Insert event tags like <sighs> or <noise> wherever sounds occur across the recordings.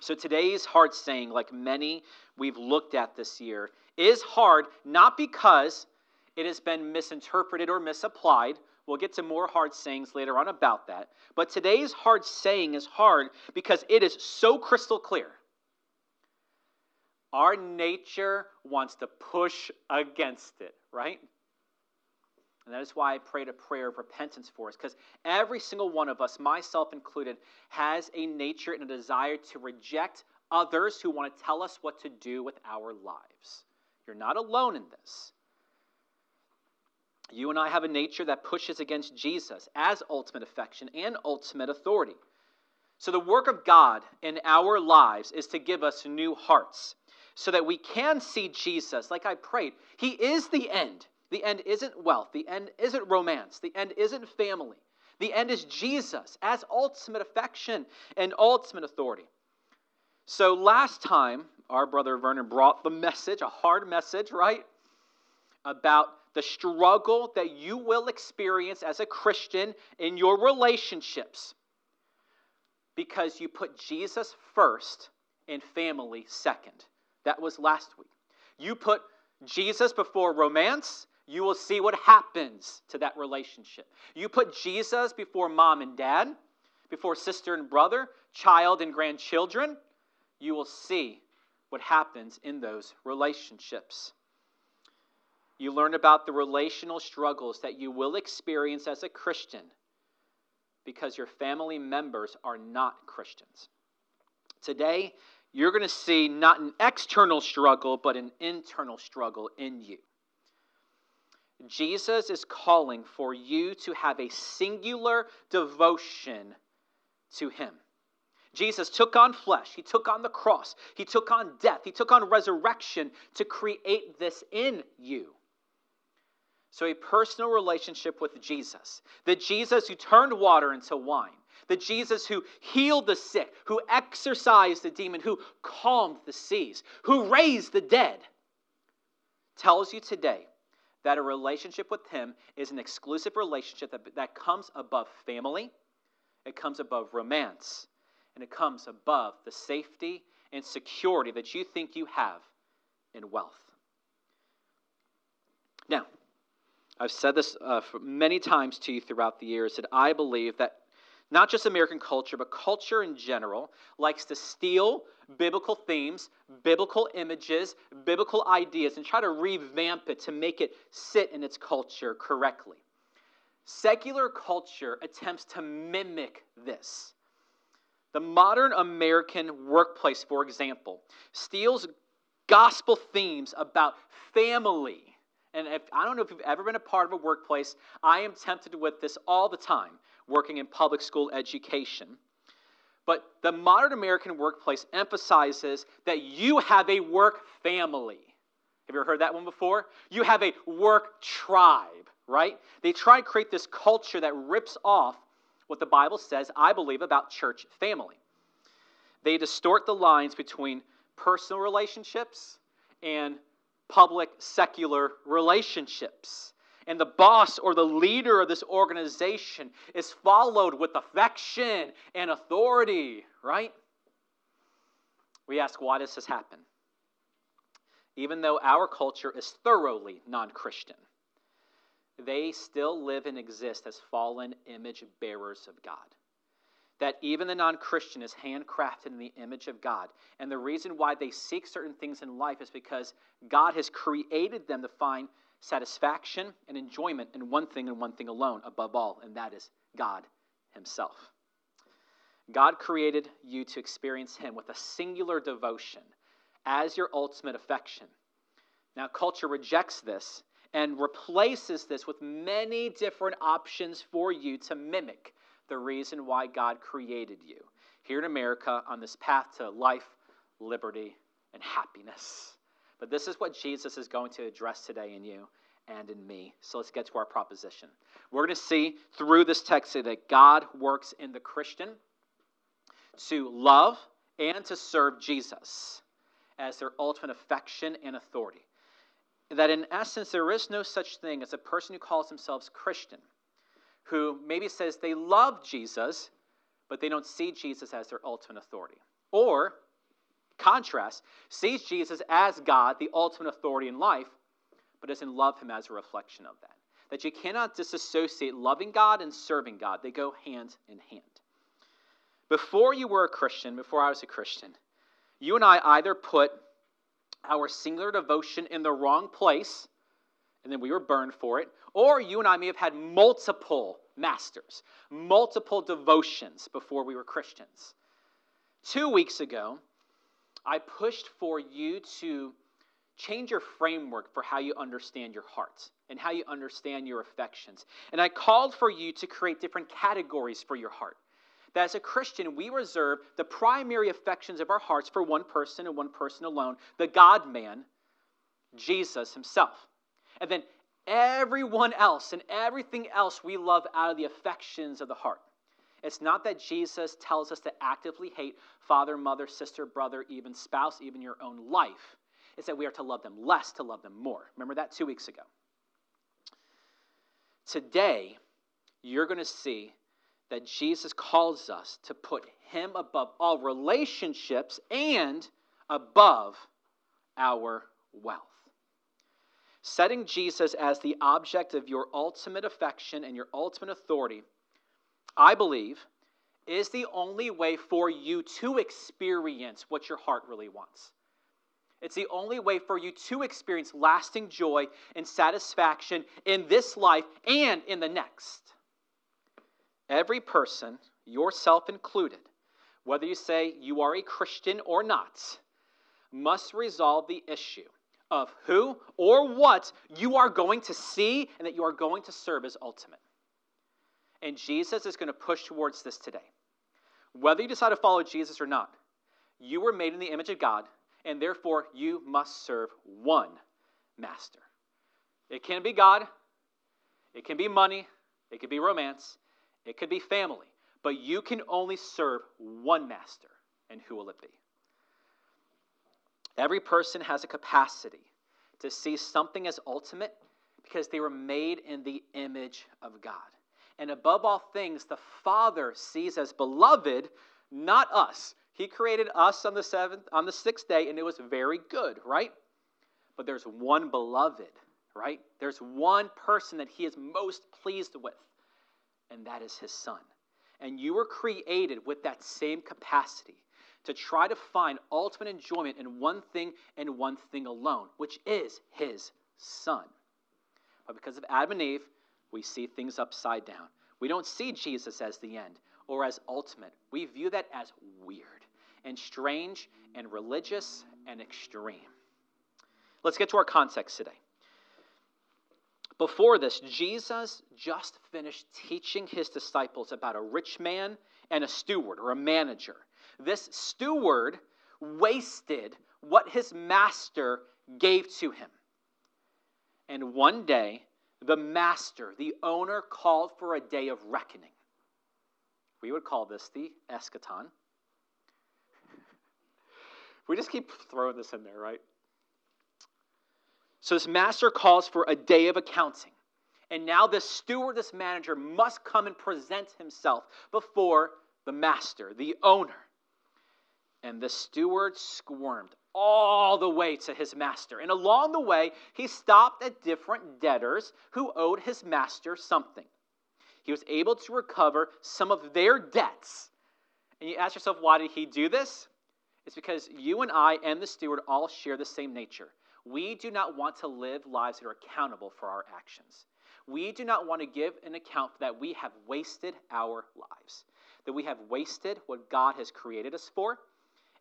So today's hard saying, like many we've looked at this year, is hard not because it has been misinterpreted or misapplied. We'll get to more hard sayings later on about that. But today's hard saying is hard because it is so crystal clear. Our nature wants to push against it, right? And that is why I prayed a prayer of repentance for us, because every single one of us, myself included, has a nature and a desire to reject others who want to tell us what to do with our lives. You're not alone in this. You and I have a nature that pushes against Jesus as ultimate affection and ultimate authority. So, the work of God in our lives is to give us new hearts so that we can see Jesus, like I prayed. He is the end. The end isn't wealth, the end isn't romance, the end isn't family. The end is Jesus as ultimate affection and ultimate authority. So, last time, our brother Vernon brought the message, a hard message, right? About the struggle that you will experience as a Christian in your relationships because you put Jesus first and family second. That was last week. You put Jesus before romance, you will see what happens to that relationship. You put Jesus before mom and dad, before sister and brother, child and grandchildren, you will see what happens in those relationships. You learn about the relational struggles that you will experience as a Christian because your family members are not Christians. Today, you're going to see not an external struggle, but an internal struggle in you. Jesus is calling for you to have a singular devotion to Him. Jesus took on flesh, He took on the cross, He took on death, He took on resurrection to create this in you. So, a personal relationship with Jesus, the Jesus who turned water into wine, the Jesus who healed the sick, who exorcised the demon, who calmed the seas, who raised the dead, tells you today that a relationship with Him is an exclusive relationship that, that comes above family, it comes above romance, and it comes above the safety and security that you think you have in wealth. Now, I've said this uh, many times to you throughout the years that I believe that not just American culture, but culture in general, likes to steal biblical themes, biblical images, biblical ideas, and try to revamp it to make it sit in its culture correctly. Secular culture attempts to mimic this. The modern American workplace, for example, steals gospel themes about family. And if, I don't know if you've ever been a part of a workplace, I am tempted with this all the time working in public school education. But the modern American workplace emphasizes that you have a work family. Have you ever heard that one before? You have a work tribe, right? They try to create this culture that rips off what the Bible says, I believe, about church family. They distort the lines between personal relationships and public secular relationships and the boss or the leader of this organization is followed with affection and authority, right? We ask, why does this happen? Even though our culture is thoroughly non Christian, they still live and exist as fallen image bearers of God. That even the non Christian is handcrafted in the image of God. And the reason why they seek certain things in life is because God has created them to find satisfaction and enjoyment in one thing and one thing alone, above all, and that is God Himself. God created you to experience Him with a singular devotion as your ultimate affection. Now, culture rejects this and replaces this with many different options for you to mimic the reason why God created you here in America on this path to life, liberty, and happiness. But this is what Jesus is going to address today in you and in me. So let's get to our proposition. We're going to see through this text that God works in the Christian to love and to serve Jesus as their ultimate affection and authority. That in essence, there is no such thing as a person who calls themselves Christian, who maybe says they love Jesus, but they don't see Jesus as their ultimate authority. Or contrast, sees Jesus as God, the ultimate authority in life, but doesn't love him as a reflection of that. That you cannot disassociate loving God and serving God, they go hand in hand. Before you were a Christian, before I was a Christian, you and I either put our singular devotion in the wrong place, and then we were burned for it, or you and I may have had multiple masters, multiple devotions before we were Christians. Two weeks ago, I pushed for you to change your framework for how you understand your heart and how you understand your affections. And I called for you to create different categories for your heart. That as a Christian, we reserve the primary affections of our hearts for one person and one person alone, the God man, Jesus himself. And then everyone else and everything else we love out of the affections of the heart. It's not that Jesus tells us to actively hate father, mother, sister, brother, even spouse, even your own life. It's that we are to love them less, to love them more. Remember that two weeks ago. Today, you're going to see that Jesus calls us to put him above all relationships and above our wealth. Setting Jesus as the object of your ultimate affection and your ultimate authority, I believe, is the only way for you to experience what your heart really wants. It's the only way for you to experience lasting joy and satisfaction in this life and in the next. Every person, yourself included, whether you say you are a Christian or not, must resolve the issue of who or what you are going to see and that you are going to serve as ultimate. And Jesus is going to push towards this today. Whether you decide to follow Jesus or not, you were made in the image of God, and therefore you must serve one master. It can be God, it can be money, it can be romance, it could be family, but you can only serve one master. And who will it be? Every person has a capacity to see something as ultimate because they were made in the image of God. And above all things, the Father sees as beloved not us. He created us on the seventh, on the sixth day, and it was very good, right? But there's one beloved, right? There's one person that he is most pleased with, and that is his son. And you were created with that same capacity to try to find ultimate enjoyment in one thing and one thing alone, which is his son. But because of Adam and Eve, we see things upside down. We don't see Jesus as the end or as ultimate. We view that as weird and strange and religious and extreme. Let's get to our context today. Before this, Jesus just finished teaching his disciples about a rich man and a steward or a manager this steward wasted what his master gave to him. And one day, the master, the owner, called for a day of reckoning. We would call this the eschaton. We just keep throwing this in there, right? So, this master calls for a day of accounting. And now, this steward, this manager, must come and present himself before the master, the owner. And the steward squirmed all the way to his master. And along the way, he stopped at different debtors who owed his master something. He was able to recover some of their debts. And you ask yourself, why did he do this? It's because you and I and the steward all share the same nature. We do not want to live lives that are accountable for our actions. We do not want to give an account that we have wasted our lives, that we have wasted what God has created us for,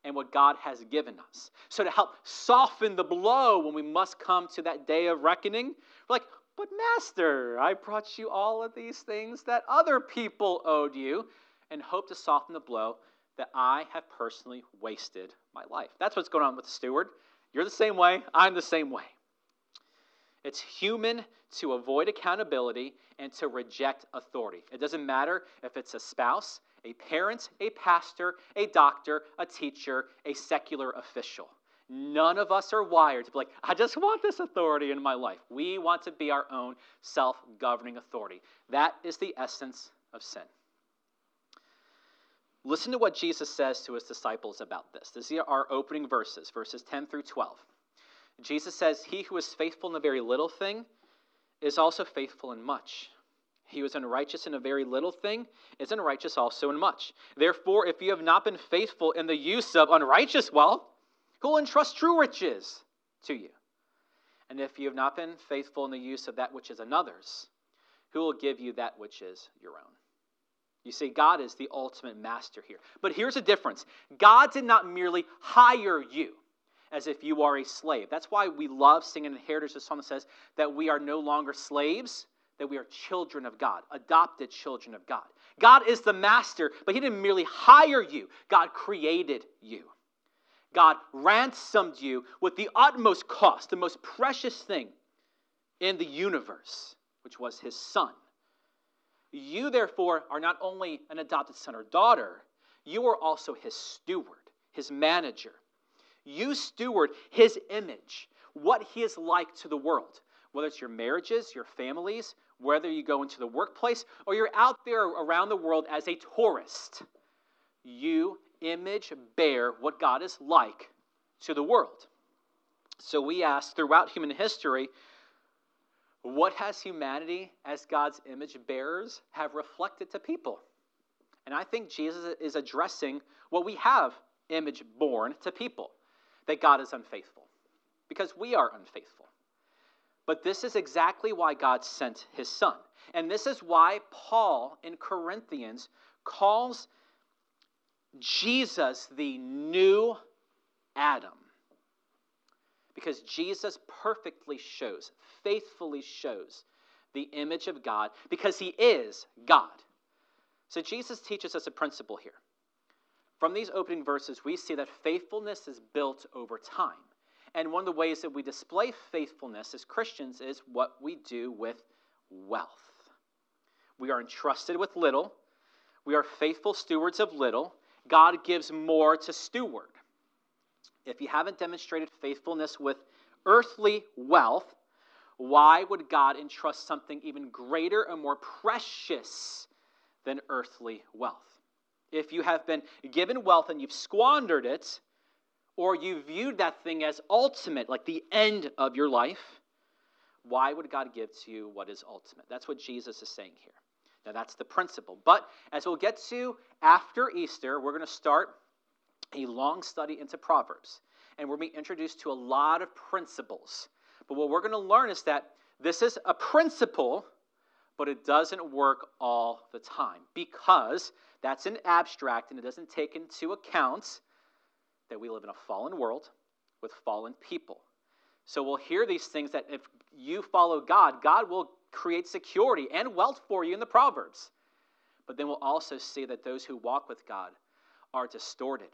and what God has given us. So, to help soften the blow when we must come to that day of reckoning, we're like, but Master, I brought you all of these things that other people owed you, and hope to soften the blow that I have personally wasted my life. That's what's going on with the steward. You're the same way, I'm the same way. It's human to avoid accountability and to reject authority. It doesn't matter if it's a spouse, a parent, a pastor, a doctor, a teacher, a secular official. None of us are wired to be like, I just want this authority in my life. We want to be our own self governing authority. That is the essence of sin. Listen to what Jesus says to his disciples about this. These are our opening verses, verses 10 through 12. Jesus says, He who is faithful in a very little thing is also faithful in much. He who is unrighteous in a very little thing is unrighteous also in much. Therefore, if you have not been faithful in the use of unrighteous wealth, who will entrust true riches to you? And if you have not been faithful in the use of that which is another's, who will give you that which is your own? You see, God is the ultimate master here. But here's a difference God did not merely hire you as if you are a slave. That's why we love singing in Heritage, the song that says that we are no longer slaves, that we are children of God, adopted children of God. God is the master, but He didn't merely hire you, God created you. God ransomed you with the utmost cost, the most precious thing in the universe, which was His Son. You, therefore, are not only an adopted son or daughter, you are also His steward, His manager. You steward His image, what He is like to the world, whether it's your marriages, your families, whether you go into the workplace, or you're out there around the world as a tourist. You image bear what God is like to the world. So we ask throughout human history, what has humanity as God's image bearers have reflected to people? And I think Jesus is addressing what we have image born to people that God is unfaithful because we are unfaithful. But this is exactly why God sent his son. And this is why Paul in Corinthians calls Jesus the new Adam. Because Jesus perfectly shows, faithfully shows the image of God because he is God. So Jesus teaches us a principle here. From these opening verses, we see that faithfulness is built over time. And one of the ways that we display faithfulness as Christians is what we do with wealth. We are entrusted with little, we are faithful stewards of little. God gives more to steward. If you haven't demonstrated faithfulness with earthly wealth, why would God entrust something even greater and more precious than earthly wealth? If you have been given wealth and you've squandered it, or you viewed that thing as ultimate, like the end of your life, why would God give to you what is ultimate? That's what Jesus is saying here. Now, that's the principle. But as we'll get to after Easter, we're going to start a long study into Proverbs. And we're being introduced to a lot of principles. But what we're going to learn is that this is a principle, but it doesn't work all the time because that's an abstract and it doesn't take into account that we live in a fallen world with fallen people. So we'll hear these things that if you follow God, God will create security and wealth for you in the Proverbs. But then we'll also see that those who walk with God are distorted,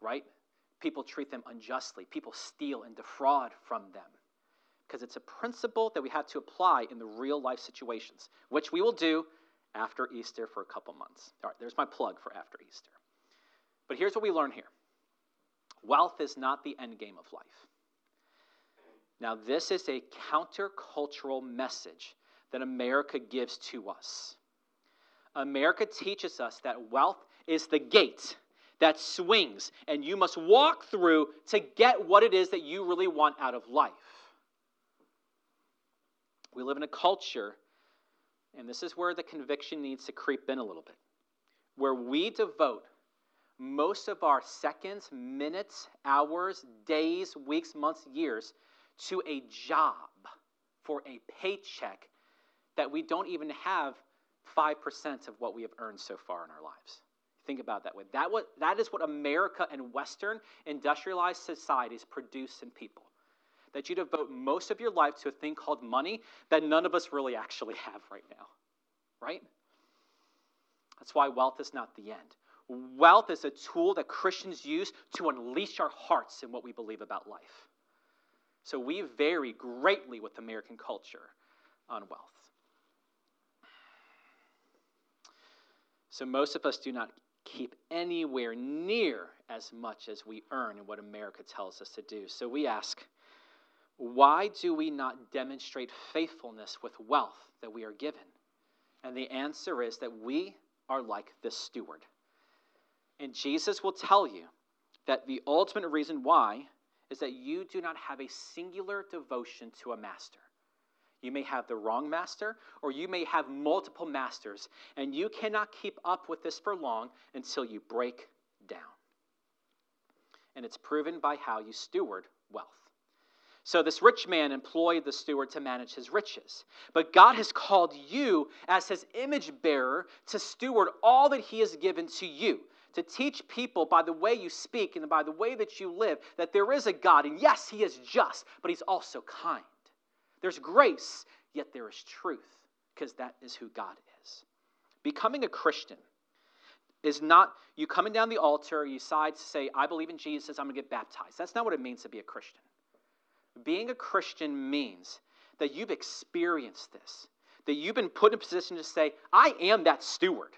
right? People treat them unjustly, people steal and defraud from them. Because it's a principle that we have to apply in the real life situations, which we will do after Easter for a couple months. All right, there's my plug for after Easter. But here's what we learn here wealth is not the end game of life. Now, this is a countercultural message that America gives to us. America teaches us that wealth is the gate that swings and you must walk through to get what it is that you really want out of life. We live in a culture, and this is where the conviction needs to creep in a little bit, where we devote most of our seconds, minutes, hours, days, weeks, months, years to a job for a paycheck that we don't even have 5% of what we have earned so far in our lives. Think about that way. That, what, that is what America and Western industrialized societies produce in people. That you devote most of your life to a thing called money that none of us really actually have right now. Right? That's why wealth is not the end. Wealth is a tool that Christians use to unleash our hearts in what we believe about life. So we vary greatly with American culture on wealth. So most of us do not keep anywhere near as much as we earn and what America tells us to do. So we ask, why do we not demonstrate faithfulness with wealth that we are given? And the answer is that we are like the steward. And Jesus will tell you that the ultimate reason why is that you do not have a singular devotion to a master. You may have the wrong master, or you may have multiple masters, and you cannot keep up with this for long until you break down. And it's proven by how you steward wealth. So, this rich man employed the steward to manage his riches. But God has called you, as his image bearer, to steward all that he has given to you to teach people by the way you speak and by the way that you live that there is a God. And yes, He is just, but He's also kind. There's grace, yet there is truth, because that is who God is. Becoming a Christian is not you coming down the altar, you decide to say, I believe in Jesus, I'm going to get baptized. That's not what it means to be a Christian. Being a Christian means that you've experienced this, that you've been put in a position to say, I am that steward.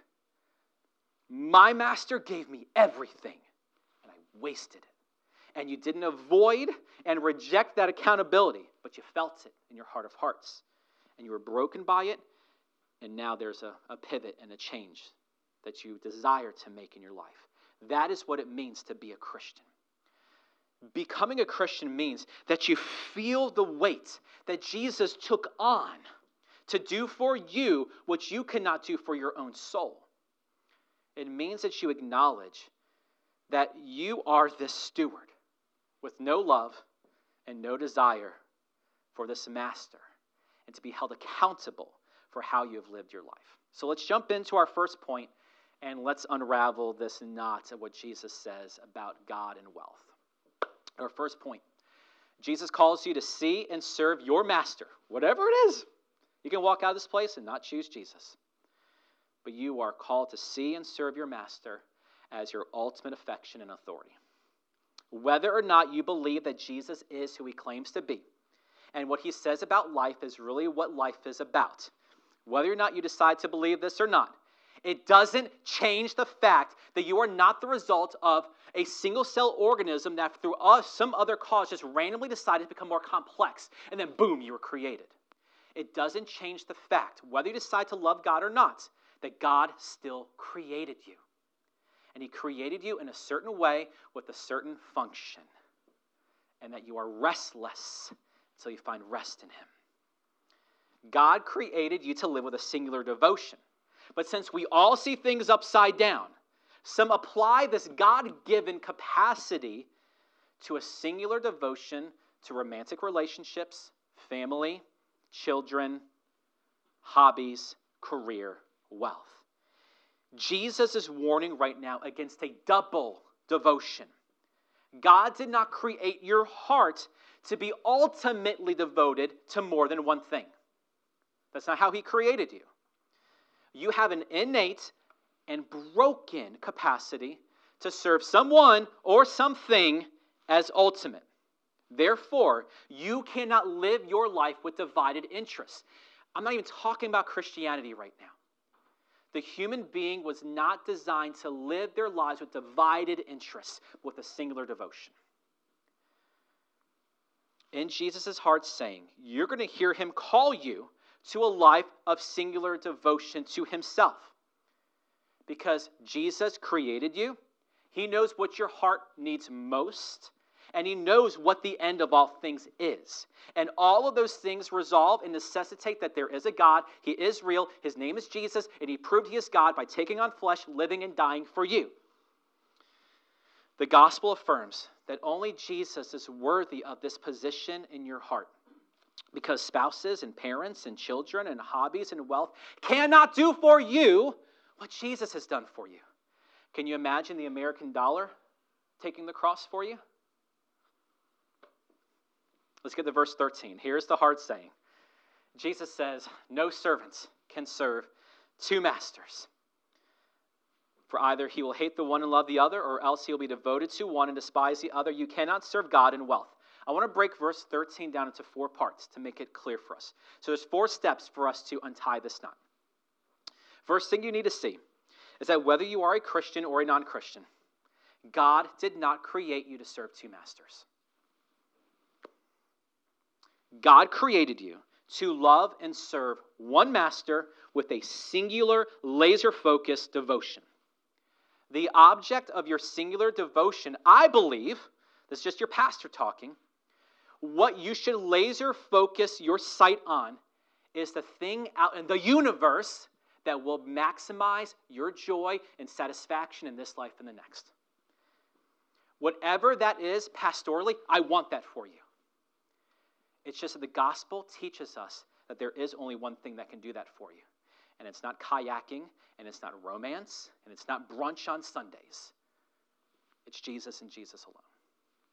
My master gave me everything, and I wasted it. And you didn't avoid and reject that accountability, but you felt it in your heart of hearts. And you were broken by it, and now there's a, a pivot and a change that you desire to make in your life. That is what it means to be a Christian. Becoming a Christian means that you feel the weight that Jesus took on to do for you what you cannot do for your own soul. It means that you acknowledge that you are this steward with no love and no desire for this master and to be held accountable for how you have lived your life. So let's jump into our first point and let's unravel this knot of what Jesus says about God and wealth. Our first point Jesus calls you to see and serve your master, whatever it is. You can walk out of this place and not choose Jesus but you are called to see and serve your master as your ultimate affection and authority. Whether or not you believe that Jesus is who he claims to be, and what he says about life is really what life is about, whether or not you decide to believe this or not, it doesn't change the fact that you are not the result of a single cell organism that, through us, some other cause, just randomly decided to become more complex, and then boom, you were created. It doesn't change the fact, whether you decide to love God or not, that God still created you. And He created you in a certain way with a certain function, and that you are restless until you find rest in Him. God created you to live with a singular devotion. But since we all see things upside down, some apply this God given capacity to a singular devotion to romantic relationships, family, children, hobbies, career, wealth. Jesus is warning right now against a double devotion. God did not create your heart to be ultimately devoted to more than one thing. That's not how He created you. You have an innate and broken capacity to serve someone or something as ultimate. Therefore, you cannot live your life with divided interests. I'm not even talking about Christianity right now. The human being was not designed to live their lives with divided interests, with a singular devotion. In Jesus' heart saying, you're going to hear him call you to a life of singular devotion to himself. Because Jesus created you, he knows what your heart needs most, and he knows what the end of all things is. And all of those things resolve and necessitate that there is a God. He is real. His name is Jesus, and he proved he is God by taking on flesh, living and dying for you. The gospel affirms that only Jesus is worthy of this position in your heart. Because spouses and parents and children and hobbies and wealth cannot do for you what Jesus has done for you. Can you imagine the American dollar taking the cross for you? Let's get to verse 13. Here's the hard saying Jesus says, No servants can serve two masters. For either he will hate the one and love the other, or else he will be devoted to one and despise the other. You cannot serve God and wealth. I want to break verse 13 down into four parts to make it clear for us. So there's four steps for us to untie this knot. First thing you need to see is that whether you are a Christian or a non Christian, God did not create you to serve two masters. God created you to love and serve one master with a singular, laser focused devotion. the object of your singular devotion, I believe, this is just your pastor talking, what you should laser focus your sight on is the thing out in the universe that will maximize your joy and satisfaction in this life and the next. Whatever that is, pastorally, I want that for you. It's just that the gospel teaches us that there is only one thing that can do that for you. And it's not kayaking, and it's not romance, and it's not brunch on Sundays. It's Jesus and Jesus alone.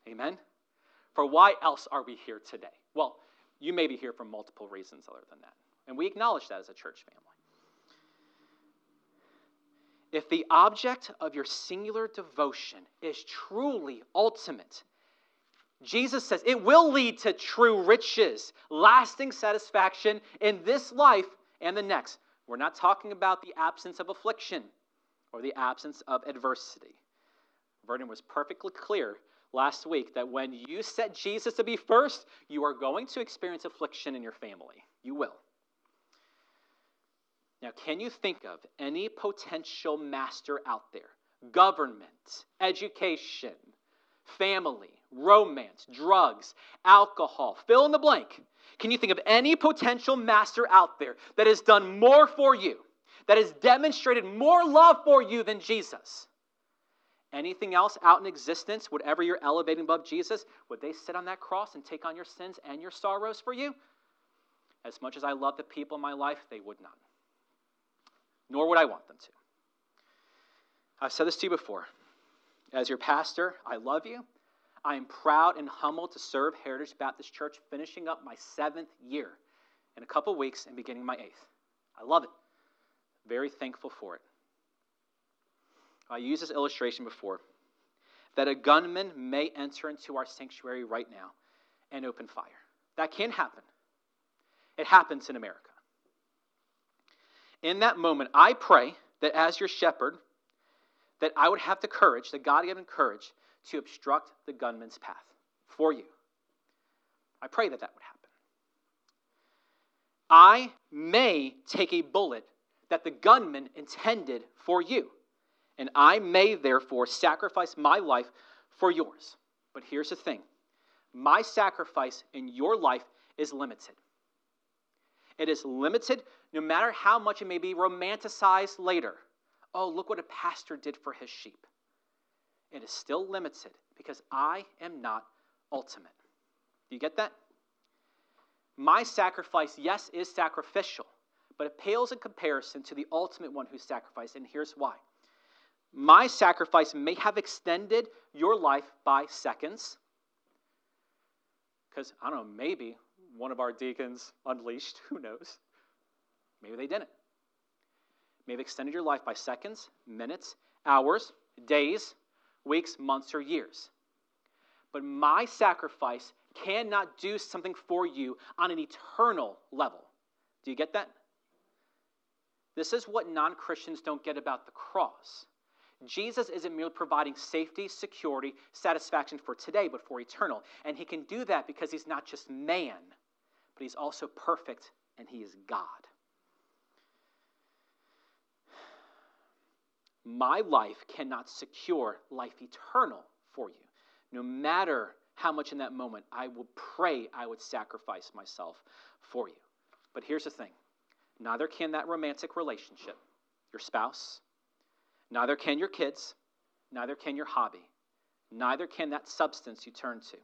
Amen? For why else are we here today? Well, you may be here for multiple reasons other than that. And we acknowledge that as a church family. If the object of your singular devotion is truly ultimate, Jesus says it will lead to true riches, lasting satisfaction in this life and the next. We're not talking about the absence of affliction or the absence of adversity. Vernon was perfectly clear last week that when you set Jesus to be first, you are going to experience affliction in your family. You will. Now, can you think of any potential master out there? Government, education, family, romance, drugs, alcohol, fill in the blank. Can you think of any potential master out there that has done more for you, that has demonstrated more love for you than Jesus? Anything else out in existence, whatever you're elevating above Jesus, would they sit on that cross and take on your sins and your sorrows for you? As much as I love the people in my life, they would not. Nor would I want them to. I've said this to you before. As your pastor, I love you. I am proud and humbled to serve Heritage Baptist Church, finishing up my seventh year in a couple weeks and beginning my eighth. I love it. Very thankful for it. I used this illustration before that a gunman may enter into our sanctuary right now and open fire. That can happen. It happens in America. In that moment, I pray that as your shepherd, that I would have the courage, the God given courage, to obstruct the gunman's path for you. I pray that that would happen. I may take a bullet that the gunman intended for you and I may therefore sacrifice my life for yours. But here's the thing my sacrifice in your life is limited. It is limited no matter how much it may be romanticized later. Oh, look what a pastor did for his sheep. It is still limited because I am not ultimate. Do you get that? My sacrifice, yes, is sacrificial, but it pales in comparison to the ultimate one who sacrificed, and here's why my sacrifice may have extended your life by seconds. Because, I don't know, maybe one of our deacons unleashed, <laughs> who knows? Maybe they didn't. May have extended your life by seconds, minutes, hours, days, weeks, months, or years. But my sacrifice cannot do something for you on an eternal level. Do you get that? This is what non Christians don't get about the cross. Jesus isn't merely providing safety, security, satisfaction for today, but for eternal. And he can do that because he's not just man, but he's also perfect and he is God. My life cannot secure life eternal for you. No matter how much in that moment I would pray I would sacrifice myself for you. But here's the thing neither can that romantic relationship, your spouse, Neither can your kids, neither can your hobby, neither can that substance you turn to,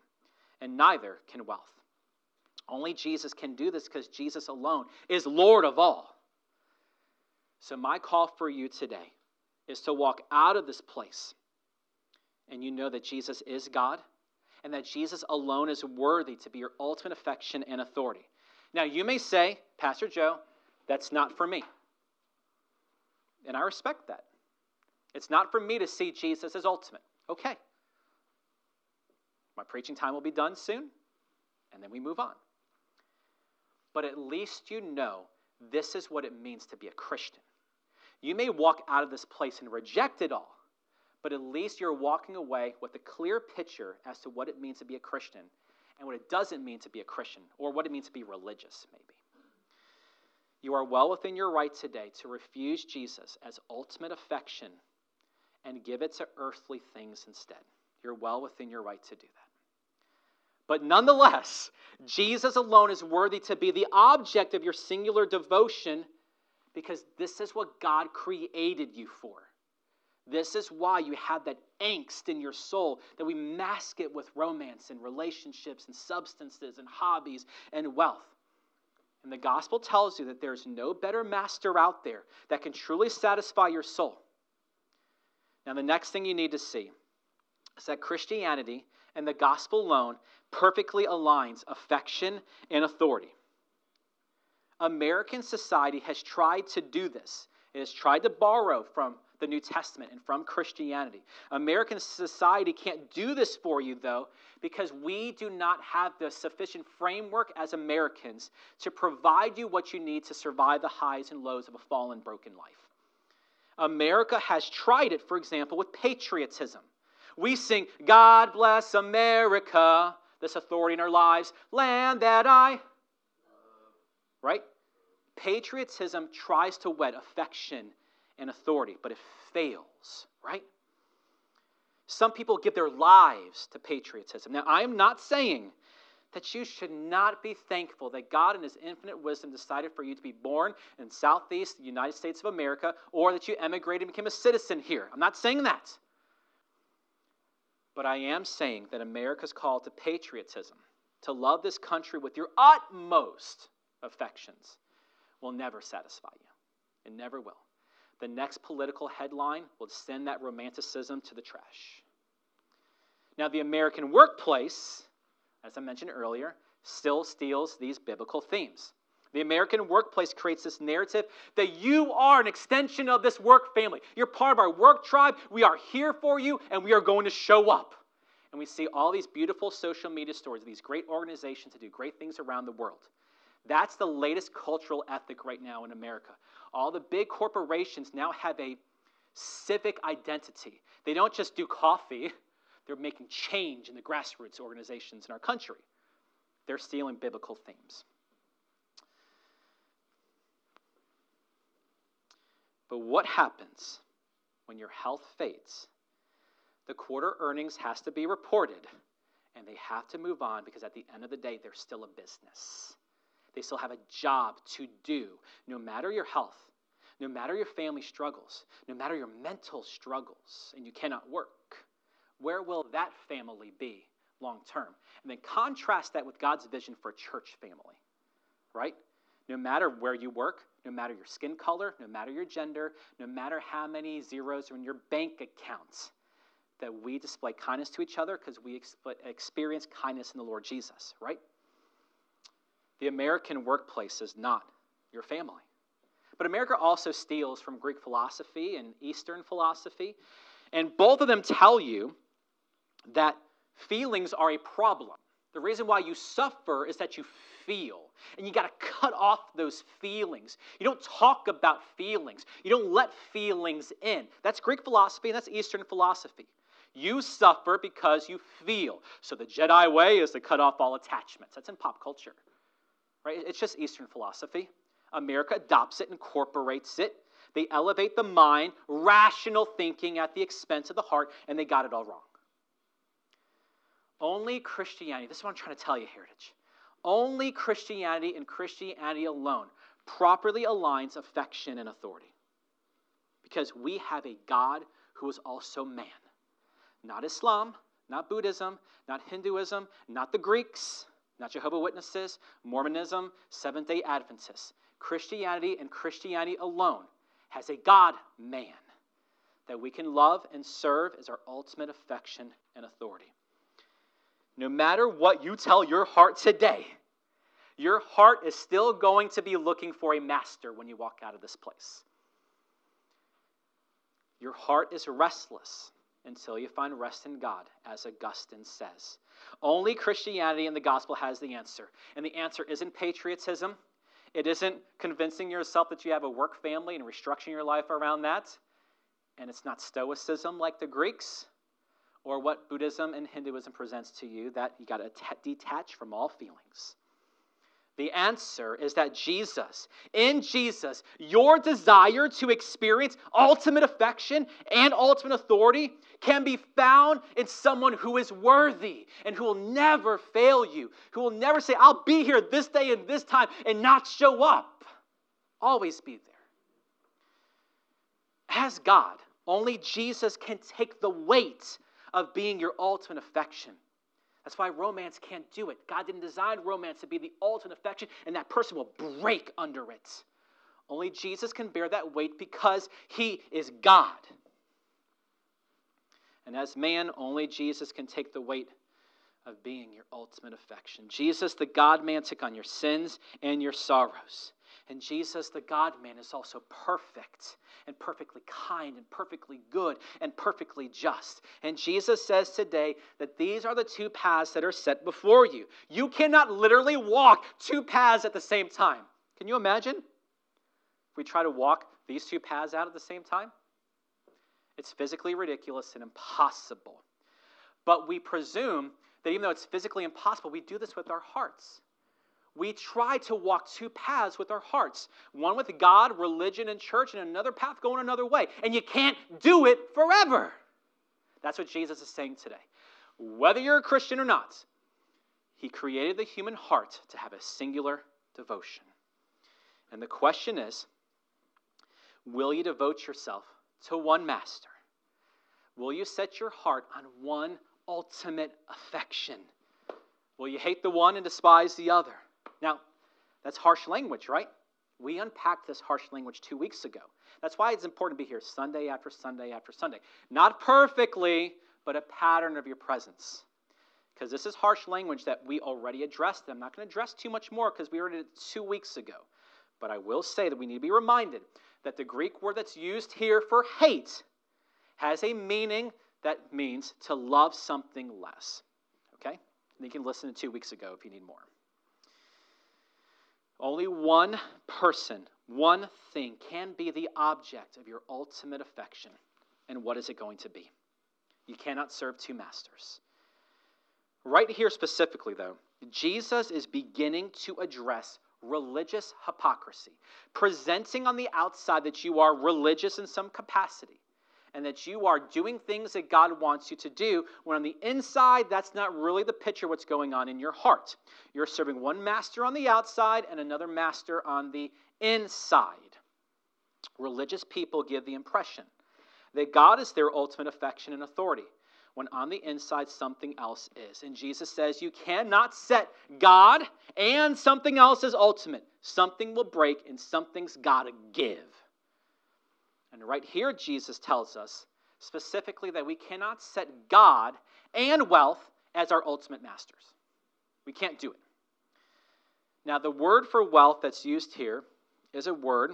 and neither can wealth. Only Jesus can do this because Jesus alone is Lord of all. So, my call for you today is to walk out of this place and you know that Jesus is God and that Jesus alone is worthy to be your ultimate affection and authority. Now, you may say, Pastor Joe, that's not for me. And I respect that. It's not for me to see Jesus as ultimate. Okay. My preaching time will be done soon, and then we move on. But at least you know this is what it means to be a Christian. You may walk out of this place and reject it all, but at least you're walking away with a clear picture as to what it means to be a Christian and what it doesn't mean to be a Christian, or what it means to be religious, maybe. You are well within your right today to refuse Jesus as ultimate affection and give it to earthly things instead. You're well within your right to do that. But nonetheless, Jesus alone is worthy to be the object of your singular devotion because this is what God created you for. This is why you have that angst in your soul that we mask it with romance and relationships and substances and hobbies and wealth. And the gospel tells you that there's no better master out there that can truly satisfy your soul. Now, the next thing you need to see is that Christianity and the gospel alone perfectly aligns affection and authority. American society has tried to do this. It has tried to borrow from the New Testament and from Christianity. American society can't do this for you, though, because we do not have the sufficient framework as Americans to provide you what you need to survive the highs and lows of a fallen, broken life. America has tried it, for example, with patriotism. We sing, God bless America, this authority in our lives, land that I. Right? Patriotism tries to wed affection and authority, but it fails, right? Some people give their lives to patriotism. Now, I'm not saying that you should not be thankful that God, in His infinite wisdom, decided for you to be born in Southeast United States of America or that you emigrated and became a citizen here. I'm not saying that. But I am saying that America's call to patriotism, to love this country with your utmost affections, will never satisfy you. It never will the next political headline will send that romanticism to the trash. Now, the American workplace, as I mentioned earlier, still steals these biblical themes. The American workplace creates this narrative that you are an extension of this work family. You're part of our work tribe. We are here for you, and we are going to show up. And we see all these beautiful social media stories of these great organizations that do great things around the world. That's the latest cultural ethic right now in America. All the big corporations now have a civic identity. They don't just do coffee, <laughs> they're making change in the grassroots organizations in our country. They're stealing biblical themes. But what happens when your health fades? The quarter earnings has to be reported and they have to move on because at the end of the day, they're still a business. They still have a job to do, no matter your health, no matter your family struggles, no matter your mental struggles, and you cannot work. Where will that family be long term? And then contrast that with God's vision for a church family, right? No matter where you work, no matter your skin color, no matter your gender, no matter how many zeros are in your bank accounts, that we display kindness to each other because we experience kindness in the Lord Jesus, right? The American workplace is not your family. But America also steals from Greek philosophy and Eastern philosophy. And both of them tell you that feelings are a problem. The reason why you suffer is that you feel. And you got to cut off those feelings. You don't talk about feelings, you don't let feelings in. That's Greek philosophy and that's Eastern philosophy. You suffer because you feel. So the Jedi way is to cut off all attachments. That's in pop culture right? It's just Eastern philosophy. America adopts it, incorporates it. They elevate the mind, rational thinking at the expense of the heart, and they got it all wrong. Only Christianity, this is what I'm trying to tell you, Heritage. Only Christianity and Christianity alone properly aligns affection and authority. Because we have a God who is also man. Not Islam, not Buddhism, not Hinduism, not the Greeks, not Jehovah Witnesses, Mormonism, Seventh day Adventists. Christianity and Christianity alone has a God man that we can love and serve as our ultimate affection and authority. No matter what you tell your heart today, your heart is still going to be looking for a master when you walk out of this place. Your heart is restless until you find rest in God, as Augustine says. Only Christianity and the gospel has the answer. And the answer isn't patriotism, it isn't convincing yourself that you have a work family and restructuring your life around that. And it's not stoicism like the Greeks or what Buddhism and Hinduism presents to you that you got to detach from all feelings. The answer is that Jesus, in Jesus, your desire to experience ultimate affection and ultimate authority can be found in someone who is worthy and who will never fail you, who will never say, I'll be here this day and this time and not show up. Always be there. As God, only Jesus can take the weight of being your ultimate affection. That's why romance can't do it. God didn't design romance to be the ultimate affection, and that person will break under it. Only Jesus can bear that weight because he is God. And as man, only Jesus can take the weight of being your ultimate affection. Jesus, the God man, took on your sins and your sorrows. And Jesus, the God man, is also perfect and perfectly kind and perfectly good and perfectly just. And Jesus says today that these are the two paths that are set before you. You cannot literally walk two paths at the same time. Can you imagine if we try to walk these two paths out at the same time? It's physically ridiculous and impossible. But we presume that even though it's physically impossible, we do this with our hearts we try to walk two paths with our hearts one with God, religion, and church, and another path going another way. And you can't do it forever. That's what Jesus is saying today. Whether you're a Christian or not, He created the human heart to have a singular devotion. And the question is will you devote yourself to one master? Will you set your heart on one ultimate affection? Will you hate the one and despise the other? Now, that's harsh language, right? We unpacked this harsh language two weeks ago. That's why it's important to be here Sunday after Sunday after Sunday. Not perfectly, but a pattern of your presence. Because this is harsh language that we already addressed. I'm not going to address too much more because we already did it two weeks ago. But I will say that we need to be reminded that the Greek word that's used here for hate has a meaning that means to love something less. Okay? And you can listen to two weeks ago if you need more. Only one person, one thing can be the object of your ultimate affection. And what is it going to be? You cannot serve two masters. Right here, specifically, though, Jesus is beginning to address religious hypocrisy, presenting on the outside that you are religious in some capacity and that you are doing things that God wants you to do, when on the inside, that's not really the picture of what's going on in your heart. You're serving one master on the outside and another master on the inside. Religious people give the impression that God is their ultimate affection and authority, when on the inside, something else is. And Jesus says, You cannot set God and something else as ultimate. Something will break and something's got to give. And right here, Jesus tells us specifically that we cannot set God and wealth as our ultimate masters. We can't do it. Now, the word for wealth that's used here is a word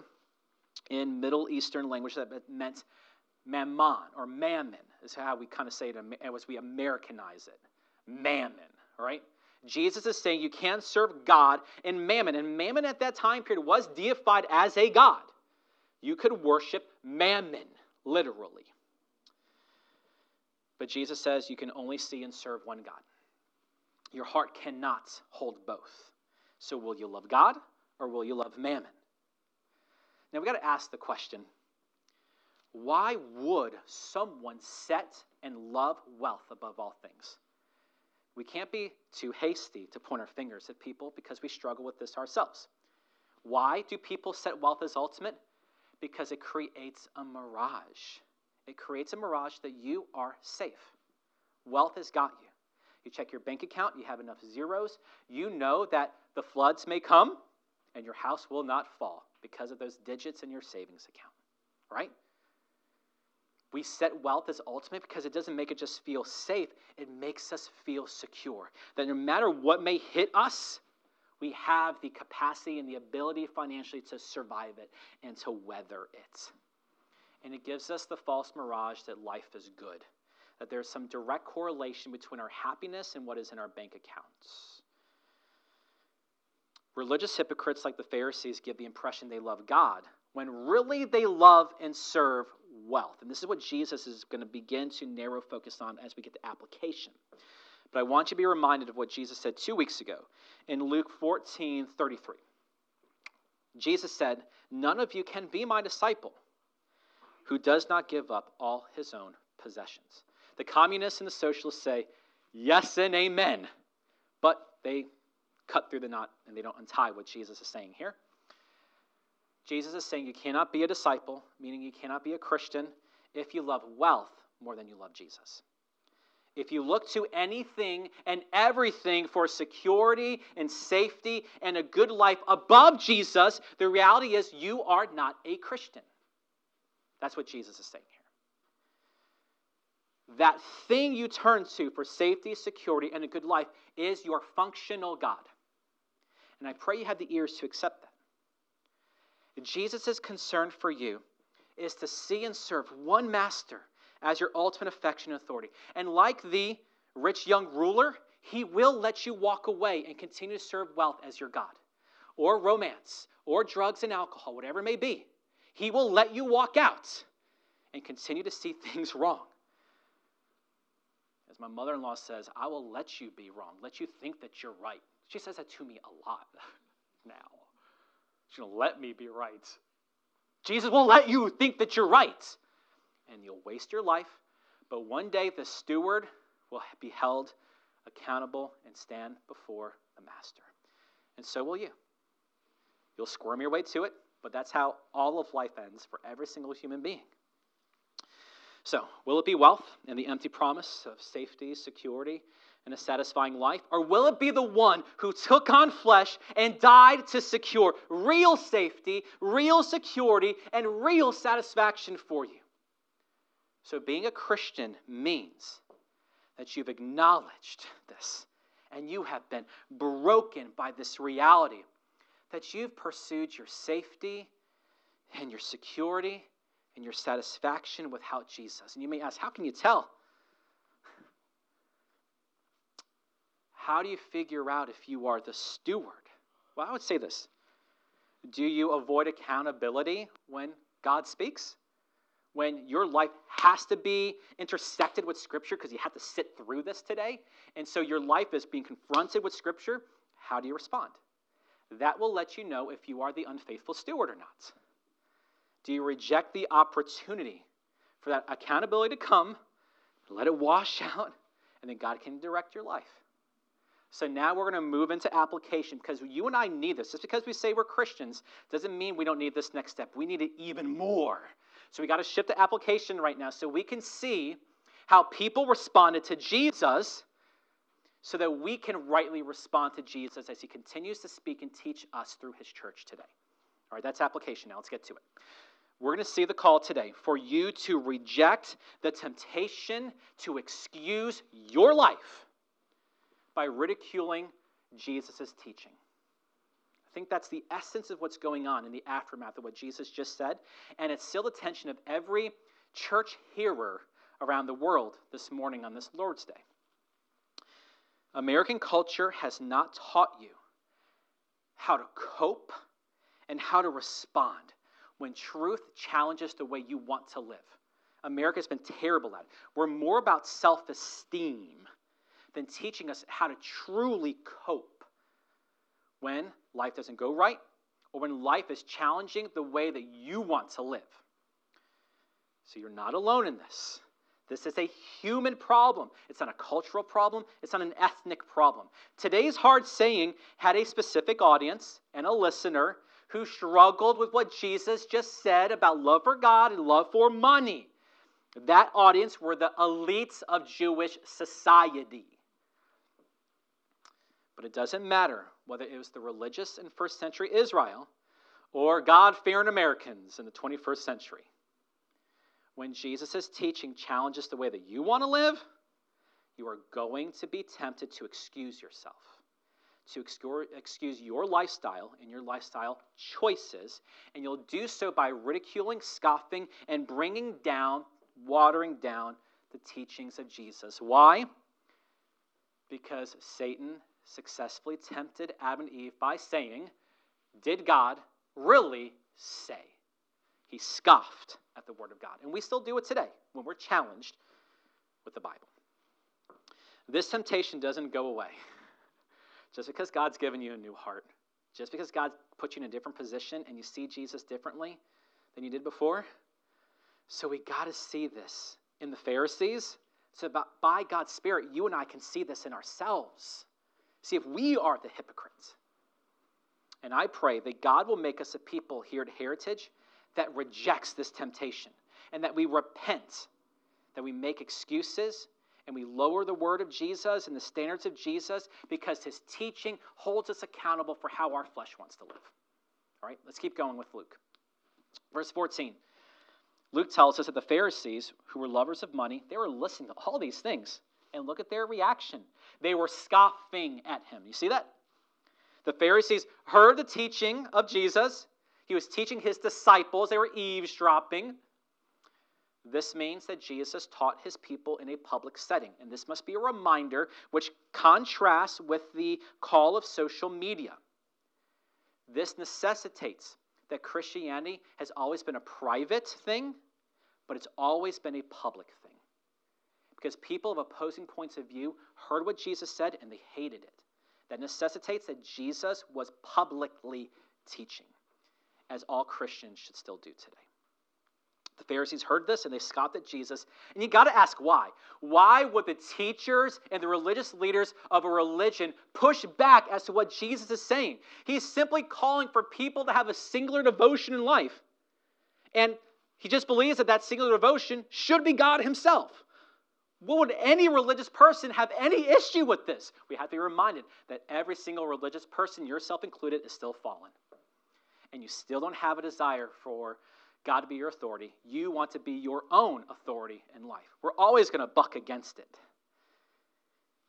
in Middle Eastern language that meant mammon or mammon, is how we kind of say it as we Americanize it. Mammon, right? Jesus is saying you can't serve God and mammon. And mammon at that time period was deified as a God. You could worship mammon, literally. But Jesus says you can only see and serve one God. Your heart cannot hold both. So, will you love God or will you love mammon? Now, we've got to ask the question why would someone set and love wealth above all things? We can't be too hasty to point our fingers at people because we struggle with this ourselves. Why do people set wealth as ultimate? Because it creates a mirage. It creates a mirage that you are safe. Wealth has got you. You check your bank account, you have enough zeros. You know that the floods may come and your house will not fall because of those digits in your savings account, right? We set wealth as ultimate because it doesn't make it just feel safe, it makes us feel secure. That no matter what may hit us, we have the capacity and the ability financially to survive it and to weather it. And it gives us the false mirage that life is good, that there's some direct correlation between our happiness and what is in our bank accounts. Religious hypocrites like the Pharisees give the impression they love God when really they love and serve wealth. And this is what Jesus is going to begin to narrow focus on as we get to application. But I want you to be reminded of what Jesus said two weeks ago in Luke 14 33. Jesus said, None of you can be my disciple who does not give up all his own possessions. The communists and the socialists say, Yes and amen. But they cut through the knot and they don't untie what Jesus is saying here. Jesus is saying you cannot be a disciple, meaning you cannot be a Christian, if you love wealth more than you love Jesus. If you look to anything and everything for security and safety and a good life above Jesus, the reality is you are not a Christian. That's what Jesus is saying here. That thing you turn to for safety, security, and a good life is your functional God. And I pray you have the ears to accept that. Jesus' concern for you is to see and serve one master as your ultimate affection and authority. And like the rich young ruler, he will let you walk away and continue to serve wealth as your God, or romance, or drugs and alcohol, whatever it may be. He will let you walk out and continue to see <laughs> things wrong. As my mother in law says, I will let you be wrong, let you think that you're right. She says that to me a lot <laughs> now. She's going to let me be right. Jesus will let you think that you're right. And you'll waste your life. But one day the steward will be held accountable and stand before the master. And so will you. You'll squirm your way to it, but that's how all of life ends for every single human being. So, will it be wealth and the empty promise of safety, security, and a satisfying life? Or will it be the one who took on flesh and died to secure real safety, real security, and real satisfaction for you? So, being a Christian means that you've acknowledged this and you have been broken by this reality that you've pursued your safety and your security and your satisfaction without Jesus. And you may ask, how can you tell? How do you figure out if you are the steward? Well, I would say this Do you avoid accountability when God speaks? When your life has to be intersected with Scripture because you have to sit through this today, and so your life is being confronted with Scripture, how do you respond? That will let you know if you are the unfaithful steward or not. Do you reject the opportunity for that accountability to come, let it wash <laughs> out, and then God can direct your life? So now we're going to move into application because you and I need this. Just because we say we're Christians doesn't mean we don't need this next step. We need it even more. So we got to shift to application right now so we can see how people responded to Jesus so that we can rightly respond to Jesus as he continues to speak and teach us through his church today. All right, that's application now. Let's get to it. We're going to see the call today for you to reject the temptation to excuse your life by ridiculing Jesus' teaching. I think that's the essence of what's going on in the aftermath of what Jesus just said. And it's still the tension of every church hearer around the world this morning on this Lord's Day. American culture has not taught you how to cope and how to respond when truth challenges the way you want to live. America's been terrible at it. We're more about self esteem than teaching us how to truly cope when life doesn't go right or when life is challenging the way that you want to live. So you're not alone in this. This is a human problem. It's not a cultural problem. It's not an ethnic problem. Today's hard saying had a specific audience and a listener who struggled with what Jesus just said about love for God and love for money. That audience were the elites of Jewish society. But it doesn't matter whether it was the religious in first century Israel or God fearing Americans in the 21st century when Jesus' teaching challenges the way that you want to live, you are going to be tempted to excuse yourself, to excuse your lifestyle and your lifestyle choices, and you'll do so by ridiculing, scoffing, and bringing down, watering down the teachings of Jesus. Why? Because Satan successfully tempted Adam and Eve by saying, Did God really say? He scoffed at the Word of God. And we still do it today when we're challenged with the Bible. This temptation doesn't go away. <laughs> Just because God's given you a new heart, just because God put you in a different position and you see Jesus differently than you did before. So we got to see this in the Pharisees. So by God's Spirit, you and I can see this in ourselves. See if we are the hypocrites. And I pray that God will make us a people here at Heritage that rejects this temptation and that we repent, that we make excuses and we lower the word of Jesus and the standards of Jesus because his teaching holds us accountable for how our flesh wants to live. All right, let's keep going with Luke. Verse 14. Luke tells us that the Pharisees, who were lovers of money, they were listening to all these things. And look at their reaction. They were scoffing at him. You see that? The Pharisees heard the teaching of Jesus. He was teaching his disciples. They were eavesdropping. This means that Jesus taught his people in a public setting. And this must be a reminder which contrasts with the call of social media. This necessitates that Christianity has always been a private thing, but it's always been a public thing. Because people of opposing points of view heard what Jesus said and they hated it. That necessitates that Jesus was publicly teaching, as all Christians should still do today. The Pharisees heard this and they scoffed at Jesus. And you got to ask why. Why would the teachers and the religious leaders of a religion push back as to what Jesus is saying? He's simply calling for people to have a singular devotion in life. And he just believes that that singular devotion should be God Himself. What would any religious person have any issue with this? We have to be reminded that every single religious person, yourself included, is still fallen. And you still don't have a desire for God to be your authority. You want to be your own authority in life. We're always going to buck against it.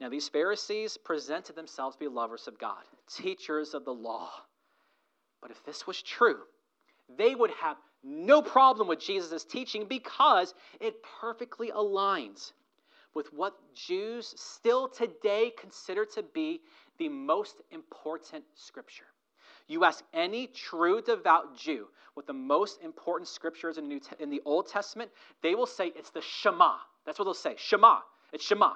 Now, these Pharisees presented themselves to be lovers of God, teachers of the law. But if this was true, they would have no problem with Jesus' teaching because it perfectly aligns with what Jews still today consider to be the most important scripture. You ask any true devout Jew what the most important scriptures in the, New, in the Old Testament, they will say it's the Shema. That's what they'll say. Shema. It's Shema.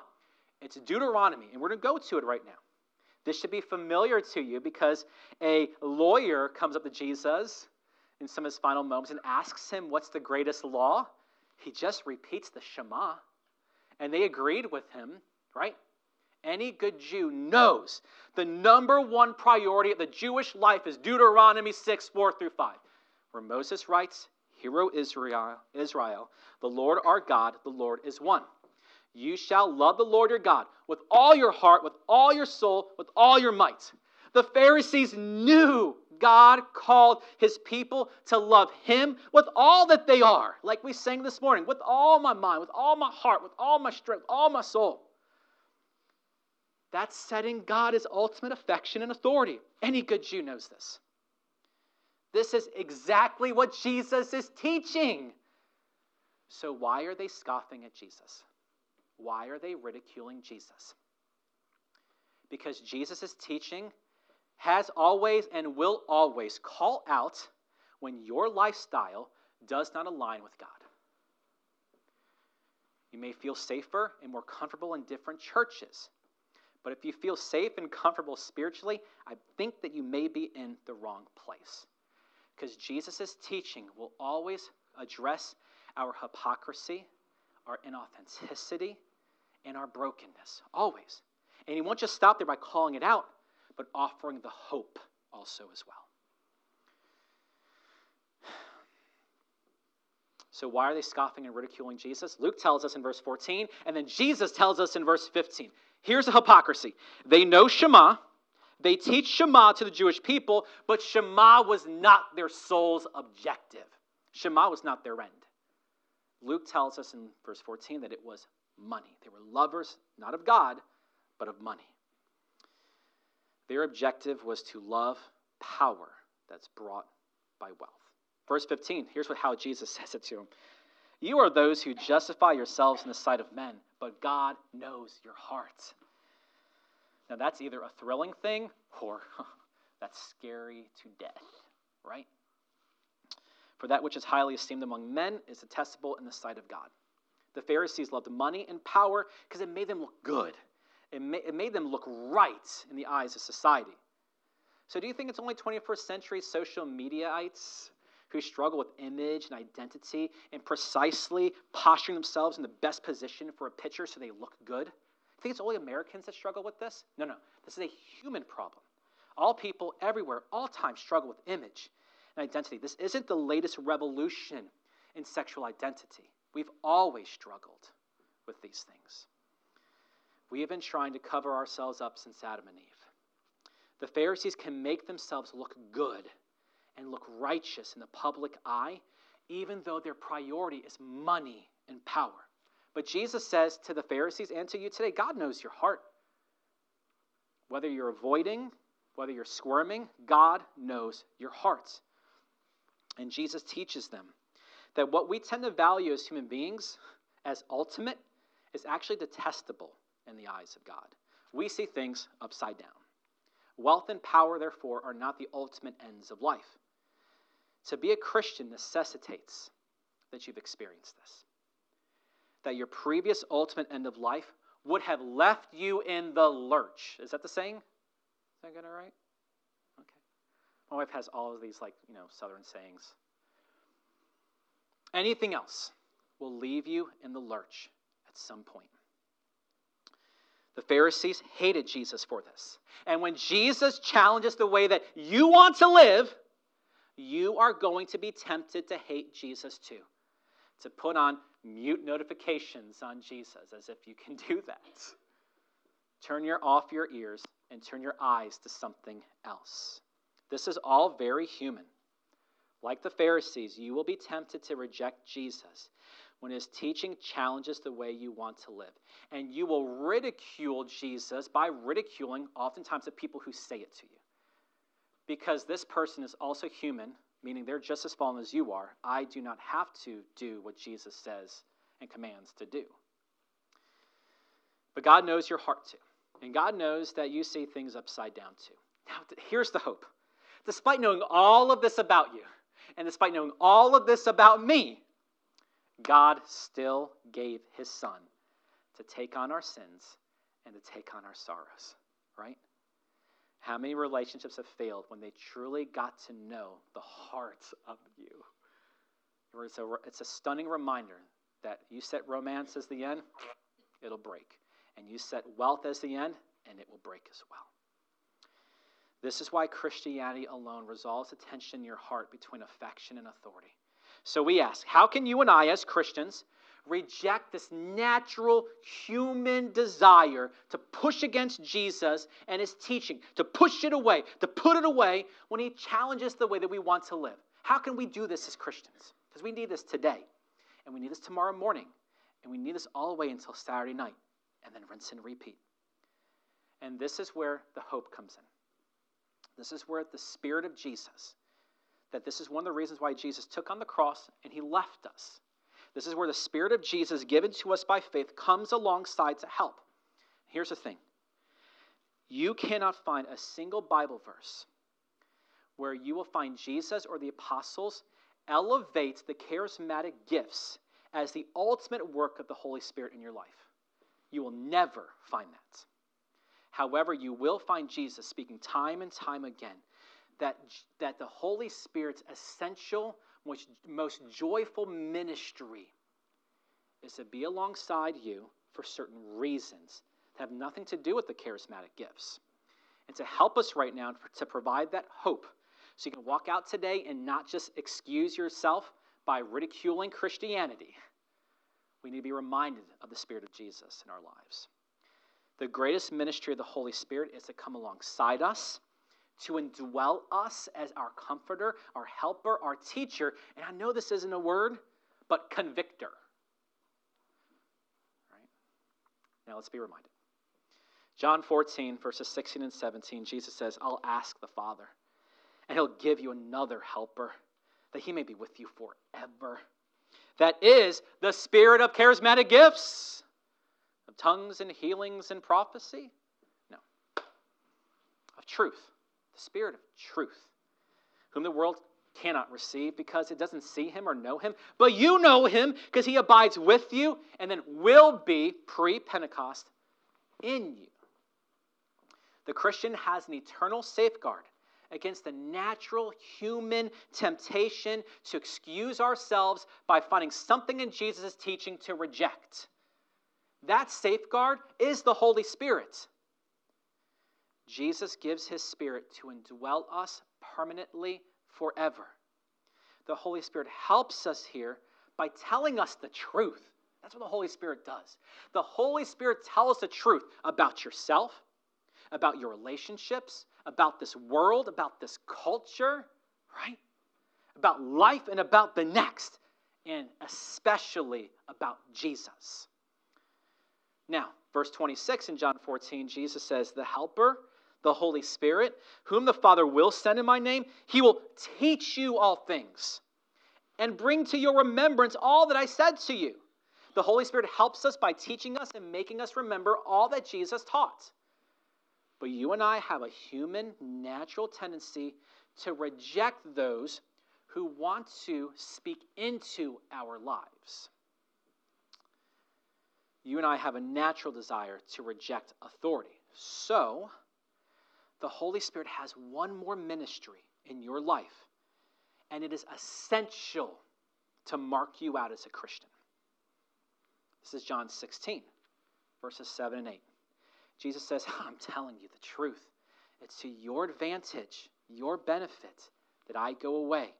It's Deuteronomy, and we're going to go to it right now. This should be familiar to you because a lawyer comes up to Jesus in some of his final moments and asks him, What's the greatest law? He just repeats the Shema. And they agreed with him, right? Any good Jew knows the number one priority of the Jewish life is Deuteronomy 6, 4 through 5, where Moses writes, Hear Israel, Israel, the Lord our God, the Lord is one. You shall love the Lord your God with all your heart, with all your soul, with all your might. The Pharisees knew God called his people to love him with all that they are, like we sang this morning, with all my mind, with all my heart, with all my strength, all my soul. That's setting God as ultimate affection and authority. Any good Jew knows this. This is exactly what Jesus is teaching. So, why are they scoffing at Jesus? Why are they ridiculing Jesus? Because Jesus' is teaching has always and will always call out when your lifestyle does not align with God. You may feel safer and more comfortable in different churches. But if you feel safe and comfortable spiritually, I think that you may be in the wrong place. Because Jesus' teaching will always address our hypocrisy, our inauthenticity, and our brokenness. Always. And he won't just stop there by calling it out, but offering the hope also as well. <sighs> So, why are they scoffing and ridiculing Jesus? Luke tells us in verse 14, and then Jesus tells us in verse 15. Here's the hypocrisy they know Shema, they teach Shema to the Jewish people, but Shema was not their soul's objective. Shema was not their end. Luke tells us in verse 14 that it was money. They were lovers, not of God, but of money. Their objective was to love power that's brought by wealth. Verse 15, here's what, how Jesus <laughs> says it to them You are those who justify yourselves in the sight of men, but God knows your hearts. Now, that's either a thrilling thing or <laughs> that's scary to death, right? For that which is highly esteemed among men is detestable in the sight of God. The Pharisees loved money and power because it made them look good. It, ma- it made them look right in the eyes of society. So, do you think it's only 21st century social mediaites who struggle with image and identity and precisely posturing themselves in the best position for a picture so they look good? I think it's only Americans that struggle with this? No, no. This is a human problem. All people everywhere, all time, struggle with image and identity. This isn't the latest revolution in sexual identity. We've always struggled with these things. We have been trying to cover ourselves up since Adam and Eve. The Pharisees can make themselves look good and look righteous in the public eye, even though their priority is money and power. But Jesus says to the Pharisees and to you today God knows your heart. Whether you're avoiding, whether you're squirming, God knows your heart. And Jesus teaches them that what we tend to value as human beings as ultimate is actually detestable in the eyes of God. We see things upside down. Wealth and power, therefore, are not the ultimate ends of life. To be a Christian necessitates that you've experienced this. That your previous ultimate end of life would have left you in the lurch. Is that the saying? Is that good, right? Okay. My wife has all of these, like, you know, southern sayings. Anything else will leave you in the lurch at some point. The Pharisees hated Jesus for this. And when Jesus challenges the way that you want to live, you are going to be tempted to hate Jesus too. To put on mute notifications on Jesus as if you can <laughs> do that. Turn your off your ears and turn your eyes to something else. This is all very human. Like the Pharisees, you will be tempted to reject Jesus when his teaching challenges the way you want to live. And you will ridicule Jesus by ridiculing oftentimes the people who say it to you. Because this person is also human, meaning they're just as fallen as you are. I do not have to do what Jesus says and commands to do. But God knows your heart too. And God knows that you see things upside down too. Now, here's the hope. Despite knowing all of this about you, and despite knowing all of this about me, God still gave his son to take on our sins and to take on our sorrows, right? How many relationships have failed when they truly got to know the heart of you? It's a, it's a stunning reminder that you set romance as the end, it'll break. And you set wealth as the end, and it will break as well. This is why Christianity alone resolves the tension in your heart between affection and authority. So we ask, how can you and I, as Christians, reject this natural human desire to push against Jesus and his teaching, to push it away, to put it away when he challenges the way that we want to live? How can we do this as Christians? Because we need this today, and we need this tomorrow morning, and we need this all the way until Saturday night, and then rinse and repeat. And this is where the hope comes in. This is where the Spirit of Jesus that this is one of the reasons why Jesus took on the cross and he left us. This is where the Spirit of Jesus, given to us by faith, comes alongside to help. Here's the thing you cannot find a single Bible verse where you will find Jesus or the apostles elevate the charismatic gifts as the ultimate work of the Holy Spirit in your life. You will never find that. However, you will find Jesus speaking time and time again that, that the Holy Spirit's essential, most, most joyful ministry is to be alongside you for certain reasons that have nothing to do with the charismatic gifts. And to help us right now to provide that hope so you can walk out today and not just excuse yourself by ridiculing Christianity. We need to be reminded of the Spirit of Jesus in our lives. The greatest ministry of the Holy Spirit is to come alongside us to indwell us as our comforter, our helper, our teacher. And I know this isn't a word, but convictor. Right? Now let's be reminded. John 14, verses 16 and 17, Jesus says, I'll ask the Father, and he'll give you another helper, that he may be with you forever. That is the spirit of charismatic gifts, of tongues and healings and prophecy. No, of truth the Spirit of truth, whom the world cannot receive because it doesn't see him or know him. But you know him because he abides with you and then will be pre Pentecost in you. The Christian has an eternal safeguard against the natural human temptation to excuse ourselves by finding something in Jesus' teaching to reject. That safeguard is the Holy Spirit. Jesus gives his Spirit to indwell us permanently forever. The Holy Spirit helps us here by telling us the truth. That's what the Holy Spirit does. The Holy Spirit tells us the truth about yourself, about your relationships, about this world, about this culture, right? About life and about the next, and especially about Jesus. Now, verse 26 in John 14, Jesus says, The Helper, the Holy Spirit, whom the Father will send in my name, he will teach you all things and bring to your remembrance all that I said to you. The Holy Spirit helps us by teaching us and making us remember all that Jesus taught. But you and I have a human, natural tendency to reject those who want to speak into our lives. You and I have a natural desire to reject authority. So, the Holy Spirit has one more ministry in your life, and it is essential to mark you out as a Christian. This is John 16, verses 7 and 8. Jesus says, <laughs> I'm telling you the truth. It's to your advantage, your benefit, that I go away.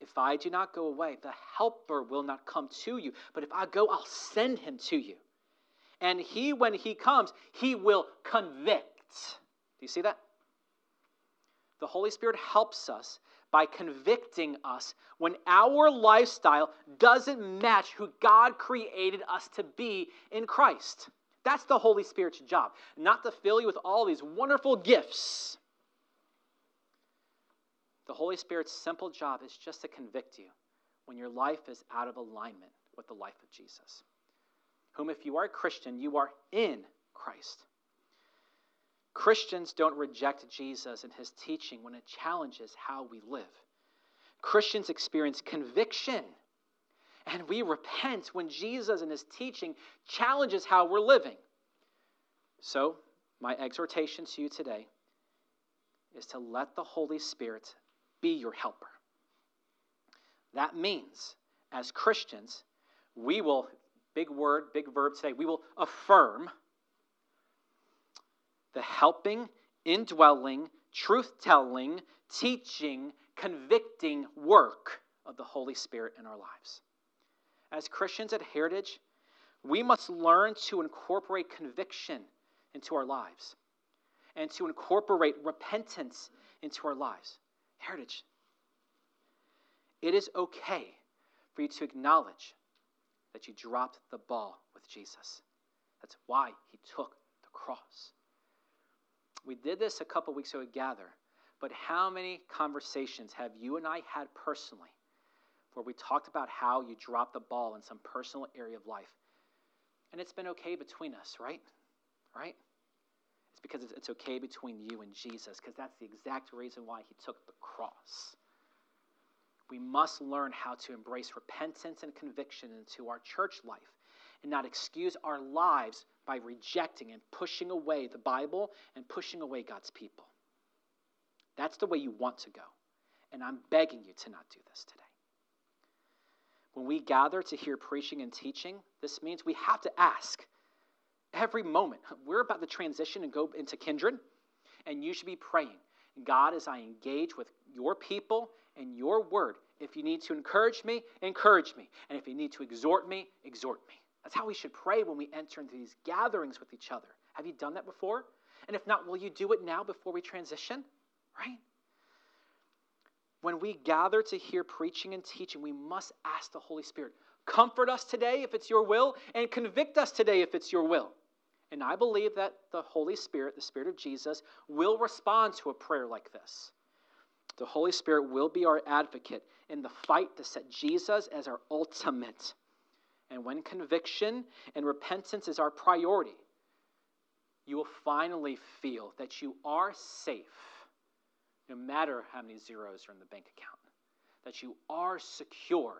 If I do not go away, the Helper will not come to you. But if I go, I'll send him to you. And he, when he comes, he will convict. Do you see that? The Holy Spirit helps us by convicting us when our lifestyle doesn't match who God created us to be in Christ. That's the Holy Spirit's job, not to fill you with all these wonderful gifts. The Holy Spirit's simple job is just to convict you when your life is out of alignment with the life of Jesus, whom, if you are a Christian, you are in Christ. Christians don't reject Jesus and his teaching when it challenges how we live. Christians experience conviction and we repent when Jesus and his teaching challenges how we're living. So, my exhortation to you today is to let the Holy Spirit be your helper. That means, as Christians, we will, big word, big verb today, we will affirm the helping, indwelling, truth telling, teaching, convicting work of the Holy Spirit in our lives. As Christians at Heritage, we must learn to incorporate conviction into our lives and to incorporate repentance into our lives. Heritage, it is okay for you to acknowledge that you dropped the ball with Jesus. That's why he took the cross. We did this a couple weeks ago together, but how many conversations have you and I had personally where we talked about how you dropped the ball in some personal area of life. And it's been okay between us, right? Right? It's because it's okay between you and Jesus, because that's the exact reason why he took the cross. We must learn how to embrace repentance and conviction into our church life and not excuse our lives by rejecting and pushing away the Bible and pushing away God's people. That's the way you want to go. And I'm begging you to not do this today. When we gather to hear preaching and teaching, this means we have to ask every moment. We're about to transition and go into kindred, and you should be praying. God, as I engage with your people and your word, if you need to encourage me, encourage me. And if you need to exhort me, exhort me. That's how we should pray when we enter into these gatherings with each other. Have you done that before? And if not, will you do it now before we transition? Right? when we gather to hear preaching and teaching, we must ask the Holy Spirit, comfort us today if it's your will, and convict us today if it's your will. And I believe that the Holy Spirit, the Spirit of Jesus, will respond to a prayer like this. The Holy Spirit will be our advocate in the fight to set Jesus as our ultimate. And when conviction and repentance is our priority, you will finally feel that you are safe no matter how many zeros are in the bank account. That you are secure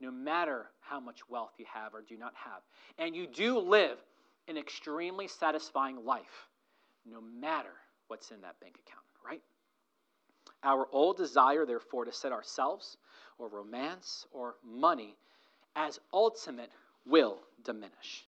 no matter how much wealth you have or do not have. And you do live an extremely satisfying life no matter what's in that bank account, right? Our old desire, therefore, to set ourselves or romance or money as ultimate will diminish.